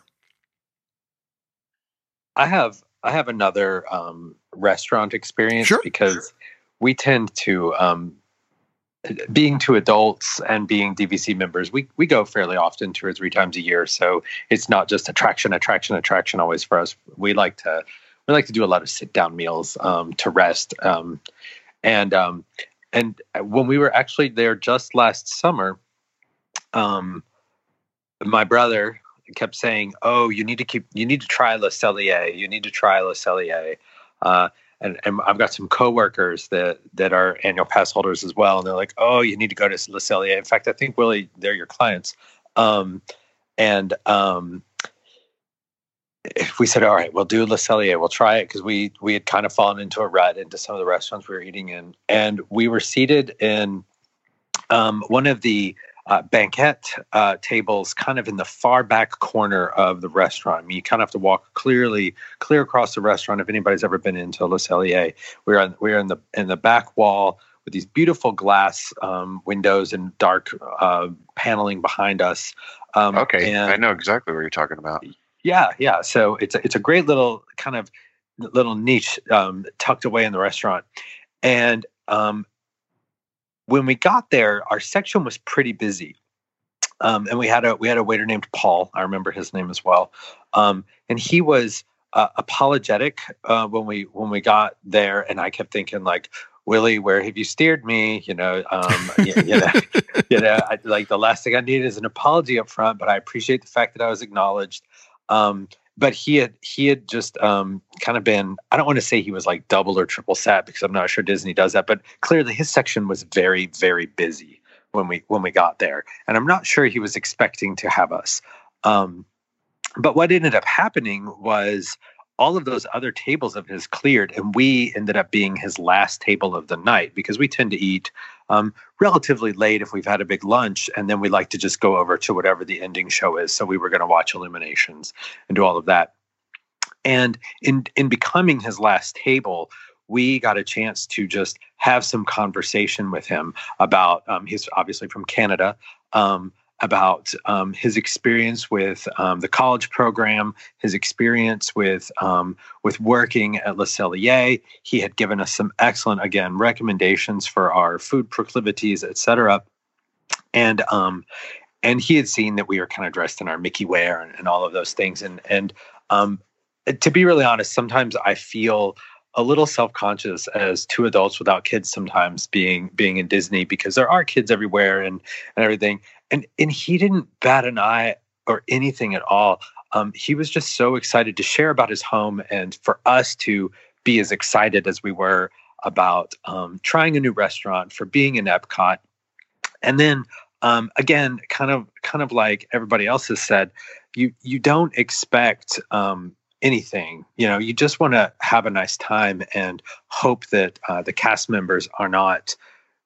I have I have another um, restaurant experience Sure. because we tend to um, being two adults and being DVC members, we we go fairly often, two or three times a year. So it's not just attraction, attraction, attraction always for us. We like to we like to do a lot of sit down meals um, to rest. Um, and um, and when we were actually there just last summer, um, my brother kept saying, "Oh, you need to keep, you need to try Le Cellier. You need to try Le Cellier." Uh, and, and I've got some coworkers that that are annual pass holders as well, and they're like, "Oh, you need to go to Le Cellier." In fact, I think Willie, they're your clients. Um, and um, we said, "All right, we'll do Le Cellier. We'll try it," because we we had kind of fallen into a rut into some of the restaurants we were eating in, and we were seated in um, one of the uh, banquet uh, tables kind of in the far back corner of the restaurant. I mean, you kind of have to walk clearly, clear across the restaurant. If anybody's ever been into Le Cellier, we're on, we're in the in the back wall with these beautiful glass um, windows and dark uh, paneling behind us. Um, Okay, and- I know exactly what you're talking about. Yeah, yeah. So it's a, it's a great little kind of little niche um, tucked away in the restaurant, and um, when we got there, our section was pretty busy, um, and we had a we had a waiter named Paul. I remember his name as well, um, and he was uh, apologetic uh, when we when we got there, and I kept thinking like. Willie, where have you steered me? You know, um, you, you know, [LAUGHS] you know, I, like the last thing I need is an apology up front, but I appreciate the fact that I was acknowledged. Um, but he had he had just um, kind of been I don't want to say he was like double or triple sat because I'm not sure Disney does that, but clearly his section was very very busy when we when we got there, and I'm not sure he was expecting to have us. Um, but what ended up happening was all of those other tables of his cleared, and we ended up being his last table of the night because we tend to eat um, relatively late if we've had a big lunch, and then we like to just go over to whatever the ending show is. So we were going to watch Illuminations and do all of that. And in in becoming his last table, we got a chance to just have some conversation with him about um, he's obviously from Canada. Um, about um, his experience with um, the college program, his experience with um, with working at Le Cellier. He had given us some excellent, again, recommendations for our food proclivities, etc. And um, and he had seen that we were kind of dressed in our Mickey wear and, and all of those things. And and um, to be really honest, sometimes I feel a little self-conscious as two adults without kids sometimes being being in Disney because there are kids everywhere and and everything and and he didn't bat an eye or anything at all um, he was just so excited to share about his home and for us to be as excited as we were about um, trying a new restaurant, for being in Epcot, and then um, again, kind of kind of like everybody else has said, you you don't expect um, anything. You know, you just want to have a nice time and hope that uh, the cast members are not.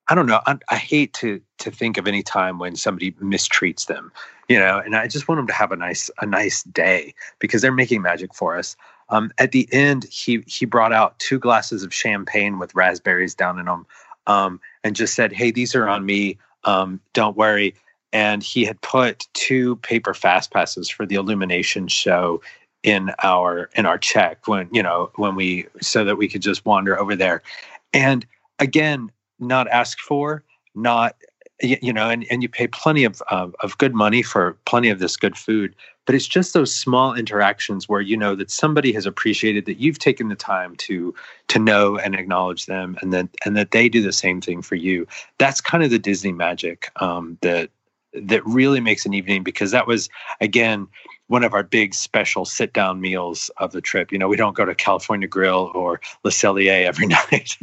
I don't know. I, I, hate to to think of any time when somebody mistreats them, you know. And I just want them to have a nice a nice day because they're making magic for us. Um, at the end, he he brought out two glasses of champagne with raspberries down in them, um, and just said, "Hey, these are on me. Um, don't worry." And he had put two paper fast passes for the illumination show in our in our check when you know when we so that we could just wander over there and again not asked for not you know and, and you pay plenty of, of of good money for plenty of this good food. But it's just those small interactions where you know that somebody has appreciated that you've taken the time to to know and acknowledge them and that and that they do the same thing for you. That's kind of the disney magic um, that that really makes an evening because that was again one of our big special sit down meals of the trip. You know, we don't go to California Grill or Le Cellier every [LAUGHS] night.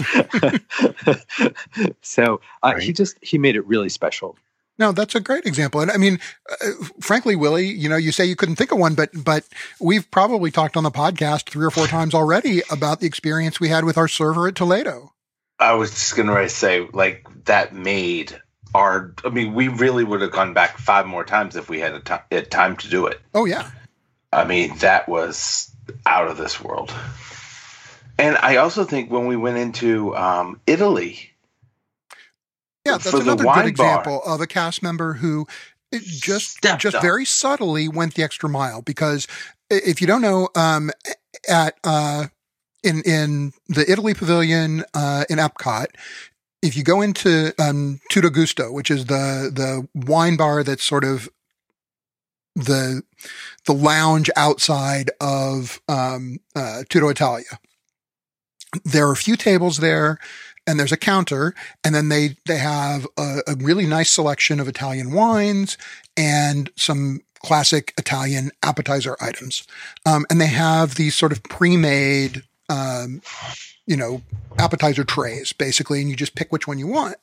[LAUGHS] so uh, right. he just he made it really special. No, that's a great example. And I mean, uh, frankly, Willie, you know, you say you couldn't think of one, but but we've probably talked on the podcast three or four times already about the experience we had with our server at Toledo. I was just going to say, like that made are I mean, we really would have gone back five more times if we had a t- had time to do it. Oh yeah. I mean, that was out of this world. And I also think when we went into um, Italy, yeah, that's another good example of a cast member who just just up. very subtly went the extra mile. Because if you don't know, um, at uh, in in the Italy Pavilion uh, in Epcot, if you go into um, Tutto Gusto, which is the the wine bar that's sort of the the lounge outside of um, uh, Tutto Italia, there are a few tables there, and there's a counter, and then they they have a, a really nice selection of Italian wines and some classic Italian appetizer items, um, and they have these sort of pre-made um, you know, appetizer trays basically, and you just pick which one you want.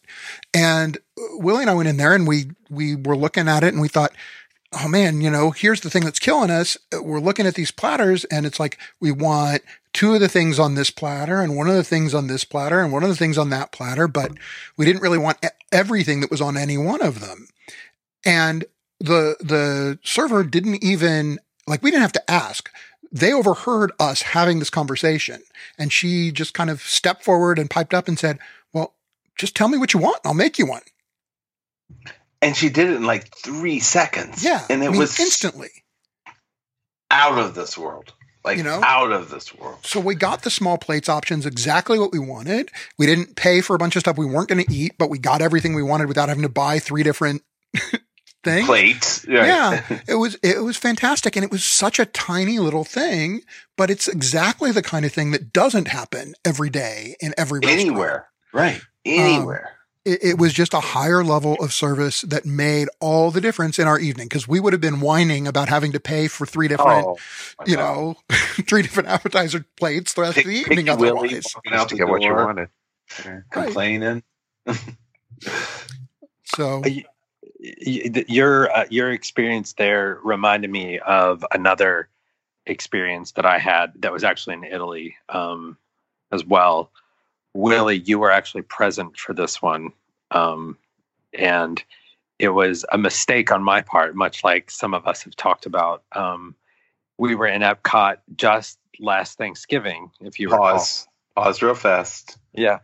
And uh, Willie and I went in there and we, we were looking at it and we thought, oh man, you know, here's the thing that's killing us. Uh, we're looking at these platters and it's like, we want two of the things on this platter and one of the things on this platter and one of the things on that platter, but we didn't really want everything that was on any one of them. And the, the server didn't even, like, we didn't have to ask they overheard us having this conversation and she just kind of stepped forward and piped up and said, well, just tell me what you want. I'll make you one. And she did it in like three seconds. Yeah. And it I mean, was instantly out of this world. Like, you know, out of this world. So we got the small plates options exactly what we wanted. We didn't pay for a bunch of stuff we weren't going to eat, but we got everything we wanted without having to buy three different [LAUGHS] thing. Plates. Right. Yeah. [LAUGHS] it was, it was fantastic. And it was such a tiny little thing, but it's exactly the kind of thing that doesn't happen every day in every Anywhere. Right. Anywhere. Um, it, it, was just a higher level of service that made all the difference in our evening because we would have been whining about having to pay for three different, oh, you God. know, [LAUGHS] three different appetizer plates the rest pick, of the evening. Otherwise, just to get what you wanted, complaining. [LAUGHS] so your uh, your experience there reminded me of another experience that I had that was actually in Italy um, as well. Willie, you were actually present for this one, um, and it was a mistake on my part, much like some of us have talked about. Um, we were in Epcot just last Thanksgiving, if you pause, recall. pause real fast. Yeah,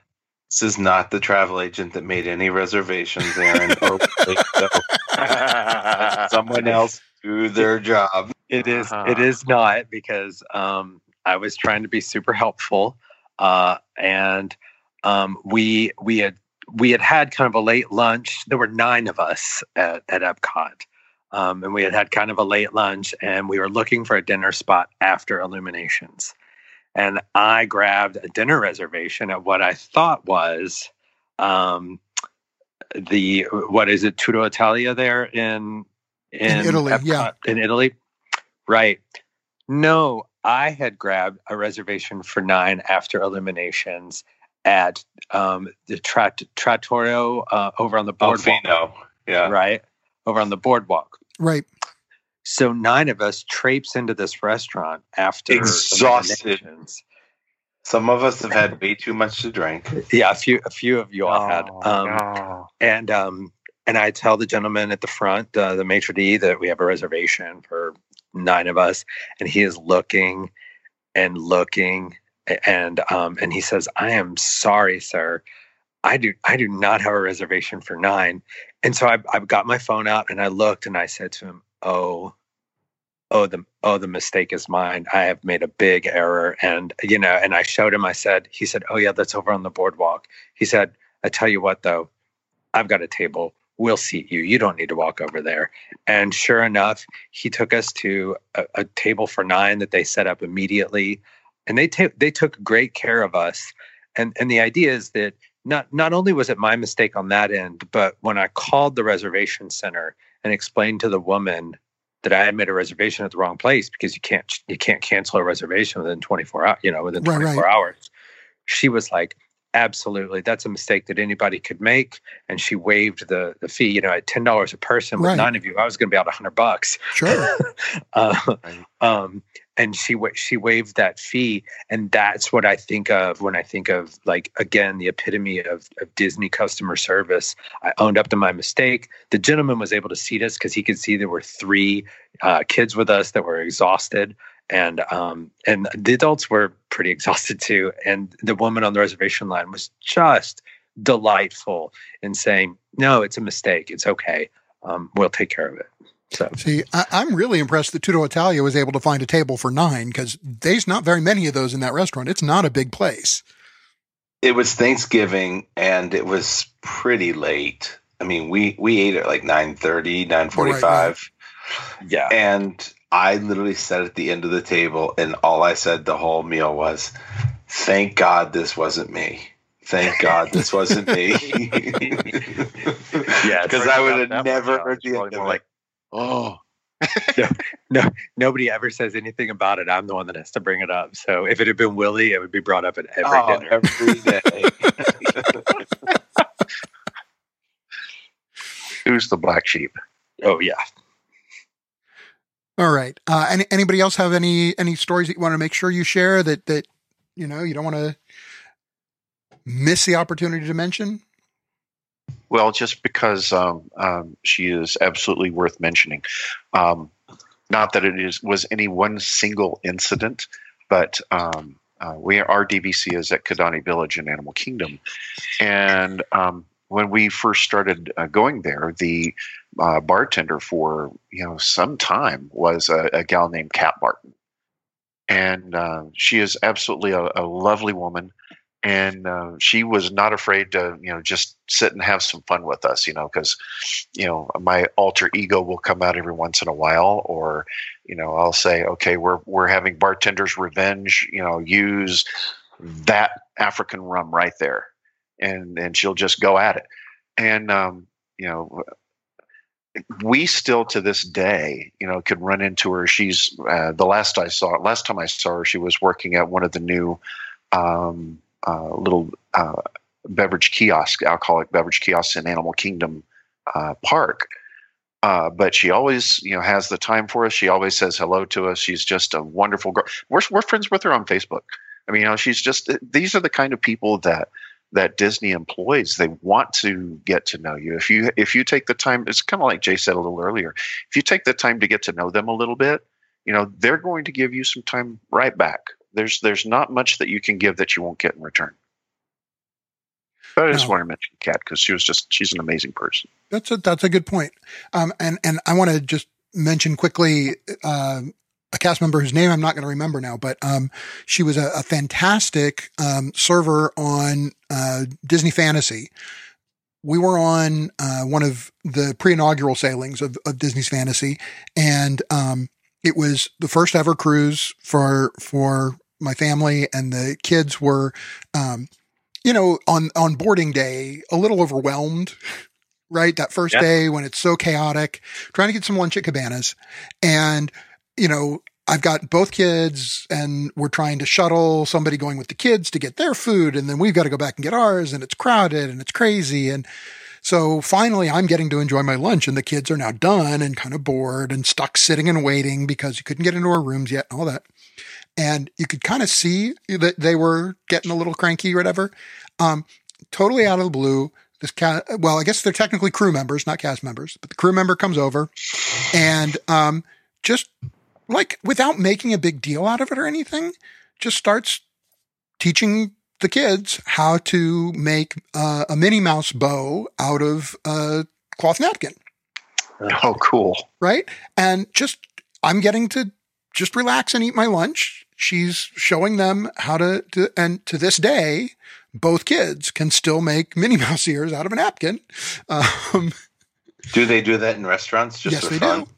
this is not the travel agent that made any reservations, Aaron. [LAUGHS] someone else do their job. It is, uh-huh. It is not because um, I was trying to be super helpful, uh, and um, we we had we had had kind of a late lunch. There were nine of us at, at Epcot. Um, and we had had kind of a late lunch and we were looking for a dinner spot after illuminations and I grabbed a dinner reservation at what I thought was um, the what is it Tutto Italia there in in, in Italy, Epcot, yeah, in Italy, right? No, I had grabbed a reservation for nine after Illuminations, at um, the Trat- Trattoria uh, over on the boardwalk. al Forno. Yeah. Right? Over on the boardwalk. Right. So nine of us traipse into this restaurant after Exhausted. Some of us have had way too much to drink. Yeah, a few a few of you all had. Oh, Um, no. and um and I tell the gentleman at the front, uh, the maitre d, that we have a reservation for nine of us, and he is looking and looking, and um and he says, "I am sorry, sir, I do I do not have a reservation for nine. And so I I got my phone out and I looked and I said to him, "Oh." Oh the oh the mistake is mine. I have made a big error, and you know. And I showed him. I said, he said, "Oh yeah, that's over on the boardwalk." He said, "I tell you what, though, I've got a table. We'll seat you. You don't need to walk over there. And sure enough, he took us to a, a table for nine that they set up immediately, and they ta- they took great care of us. And and the idea is that not not only was it my mistake on that end, but when I called the reservation center and explained to the woman that I had made a reservation at the wrong place because you can't you can't cancel a reservation within 24 hours, you know, within Right, 24 right. hours. She was like, absolutely, that's a mistake that anybody could make. And she waived the the fee, you know, at ten dollars a person with Right. nine of you, I was gonna be out a hundred bucks. Sure. [LAUGHS] uh, Right. um, and she she waived that fee, and that's what I think of when I think of like again the epitome of, of Disney customer service. I owned up to my mistake. The gentleman was able to seat us because he could see there were three uh, kids with us that were exhausted, and um, and the adults were pretty [LAUGHS] exhausted too. And the woman on the reservation line was just delightful in saying, "No, it's a mistake. It's okay. Um, we'll take care of it." So. See, I, I'm really impressed that Tutto Italia was able to find a table for nine because there's not very many of those in that restaurant. It's not a big place. It was Thanksgiving and it was pretty late. I mean, we we ate at like 9:30, 9:45. Yeah. And I literally sat at the end of the table and all I said the whole meal was, "Thank God this wasn't me." Thank God this wasn't me. [LAUGHS] Yeah, [LAUGHS] because I would have never heard the end of like, it. oh, [LAUGHS] Nobody ever says anything about it. I'm the one that has to bring it up. So if it had been Willie, it would be brought up at every Oh, dinner. every day. who's the black sheep? oh yeah. All right. Uh, any, anybody else have any any stories that you want to make sure you share that that you know you don't want to miss the opportunity to mention? Well, just because um, um, she is absolutely worth mentioning. Um, not that it is was any one single incident, but um, uh, we our DVC is at Kidani Village in Animal Kingdom, and um, when we first started uh, going there, the uh, bartender for you know some time was a, a gal named Kat Barton, and uh, she is absolutely a, a lovely woman. And uh, she was not afraid to you know just sit and have some fun with us you know because you know my alter ego will come out every once in a while or you know i'll say okay we're we're having bartender's revenge you know use that african rum right there and and she'll just go at it and um you know we still to this day you know could run into her she's uh, the last i saw last time i saw her she was working at one of the new um uh, little uh, beverage kiosk, alcoholic beverage kiosks in Animal Kingdom uh, Park. Uh, but she always, you know, has the time for us. She always says hello to us. She's just a wonderful girl. We're we're friends with her on Facebook. I mean, you know, she's just these are the kind of people that that Disney employs. They want to get to know you. If you if you take the time, it's kind of like Jay said a little earlier. If you take the time to get to know them a little bit, you know, they're going to give you some time right back there's there's not much that you can give that you won't get in return. But I just No. want to mention Kat because she was just she's an amazing person. That's a that's a good point. Um, and and I want to just mention quickly uh, a cast member whose name I'm not going to remember now, but um, she was a, a fantastic um, server on uh, Disney Fantasy. We were on uh, one of the pre-inaugural sailings of, of Disney's Fantasy, and um, it was the first ever cruise for for my family, and the kids were, um, you know, on on boarding day, a little overwhelmed right? That first Yeah. day when it's so chaotic, trying to get some lunch at Cabanas. And, you know, I've got both kids and we're trying to shuttle somebody going with the kids to get their food. And then we've got to go back and get ours and it's crowded and it's crazy. And so finally I'm getting to enjoy my lunch and the kids are now done and kind of bored and stuck sitting and waiting because you couldn't get into our rooms yet and all that. And you could kind of see that they were getting a little cranky or whatever. Um, totally out of the blue. This cat, well, I guess they're technically crew members, not cast members, but the crew member comes over and, um, just like without making a big deal out of it or anything, just starts teaching the kids how to make uh, a Minnie Mouse bow out of a cloth napkin. Oh, cool. Right. And just, I'm getting to just relax and eat my lunch. She's showing them how to, to and to this day, both kids can still make Minnie Mouse ears out of a napkin. [LAUGHS] Um, do they do that in restaurants just yes, for they fun? do.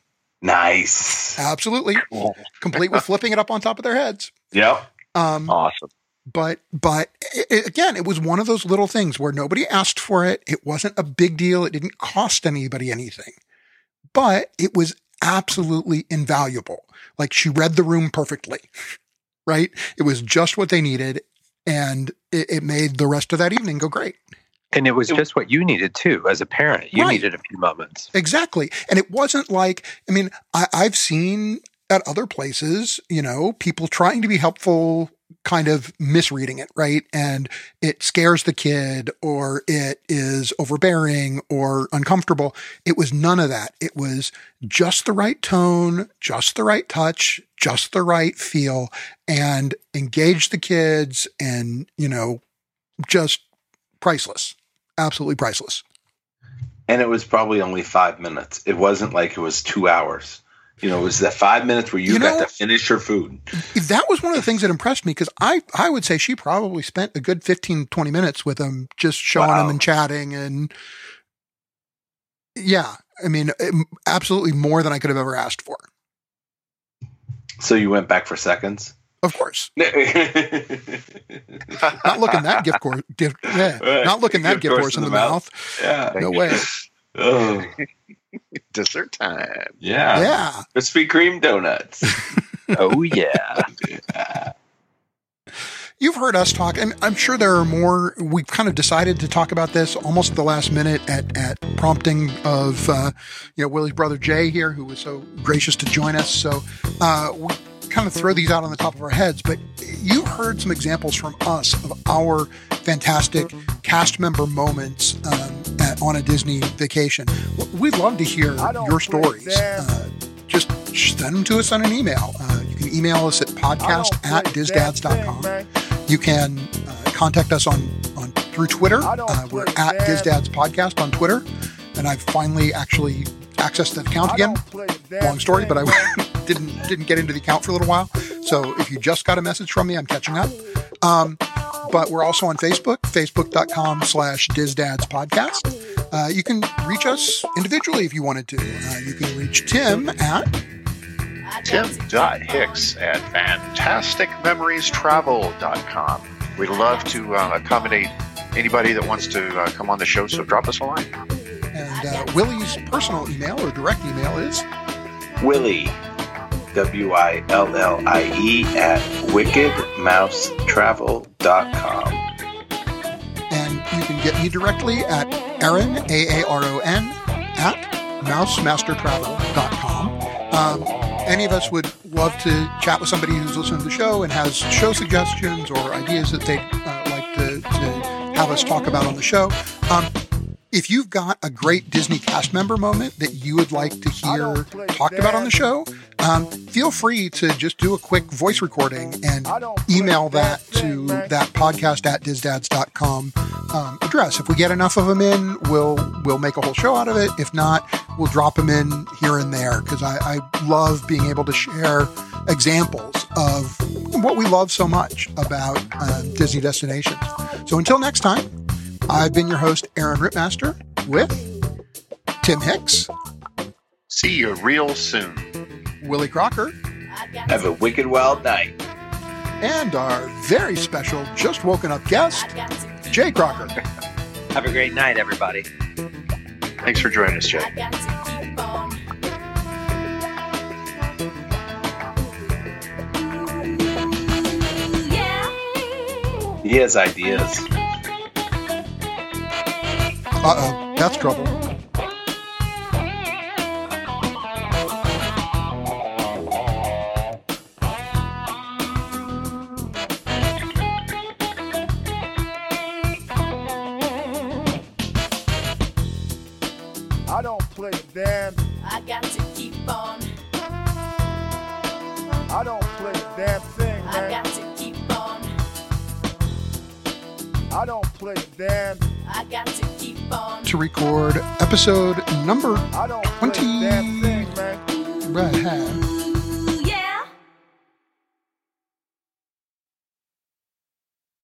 Nice. Absolutely. Cool. Complete with flipping it up on top of their heads. Yep. Um, Awesome. but but i i- again, it was one of those little things where nobody asked for it. It wasn't a big deal. It didn't cost anybody anything, but it was absolutely invaluable. Like she read the room perfectly, right? It was just what they needed, and it, it made the rest of that evening go great. And it was just what you needed too as a parent. You Right. needed a few moments. Exactly. And it wasn't like, I mean, I, I've seen at other places, you know, people trying to be helpful, kind of misreading it, right? And it scares the kid or it is overbearing or uncomfortable. It was none of that. It was just the right tone, just the right touch, just the right feel and engage the kids and, you know, just priceless. Absolutely priceless. And it was probably only five minutes. It wasn't like it was two hours. You know, it was that five minutes where you, You got know- to finish your food. that was one of the things that impressed me because I, I would say she probably spent a good 15, 20 minutes with him, just showing Wow. him and chatting. And yeah, I mean, it- absolutely more than I could have ever asked for. So you went back for seconds? Of course, [LAUGHS] not not looking that gift course, gift, yeah, not looking that gift horse in the mouth. Yeah. No way. [LAUGHS] Oh, [LAUGHS] Dessert time. yeah. Yeah. Krispy Kreme donuts. Oh yeah. You've heard us talk, and I'm sure there are more. We've kind of decided to talk about this almost at the last minute at, at prompting of, uh, you know, Willie's brother Jay here, who was so gracious to join us. So uh, we kind of throw these out on the top of our heads, but you heard some examples from us of our fantastic cast member moments um, at, on a Disney vacation. We'd love to hear your stories. Uh, just send them to us on an email. Uh, you can email us at podcast at disdads.com. You can uh, contact us on, on through Twitter. Uh, we're at DISDads Podcast on Twitter, and I've finally actually accessed that account again. Long story, but I [LAUGHS] didn't didn't get into the account for a little while. So if you just got a message from me, I'm catching up. Um, but we're also on Facebook, facebook.com slash DISDads Podcast. Uh, you can reach us individually if you wanted to. Uh, you can reach Tim at Tim.Hicks at fantasticmemoriestravel.com. We'd love to uh, accommodate anybody that wants to uh, come on the show, so drop us a line. and uh, Willie's personal email or direct email is Willie, W I L L I E, at wickedmousetravel.com. and you can get me directly at Aaron, A-A-R-O-N, at mousemastertravel.com. Um, any of us would love to chat with somebody who's listening to the show and has show suggestions or ideas that they'd uh, like to, to have us talk about on the show. Um, if you've got a great Disney cast member moment that you would like to hear talked about on the show, um, feel free to just do a quick voice recording and email that to that podcast at disdads.com um, address. If we get enough of them in, we'll we'll make a whole show out of it. If not, we'll drop them in here and there because I, I love being able to share examples of what we love so much about uh, Disney destinations. So until next time, I've been your host, Aaron Rittmaster, with Tim Hicks, See you real soon. Willie Crocker. Have a wicked wild night. And our very special, just woken up guest, Jay Crocker. [LAUGHS] Have a great night, everybody. Thanks for joining us, Jay. He has ideas. Uh oh, that's trouble. To record episode number I don't play a damn thing, man. right.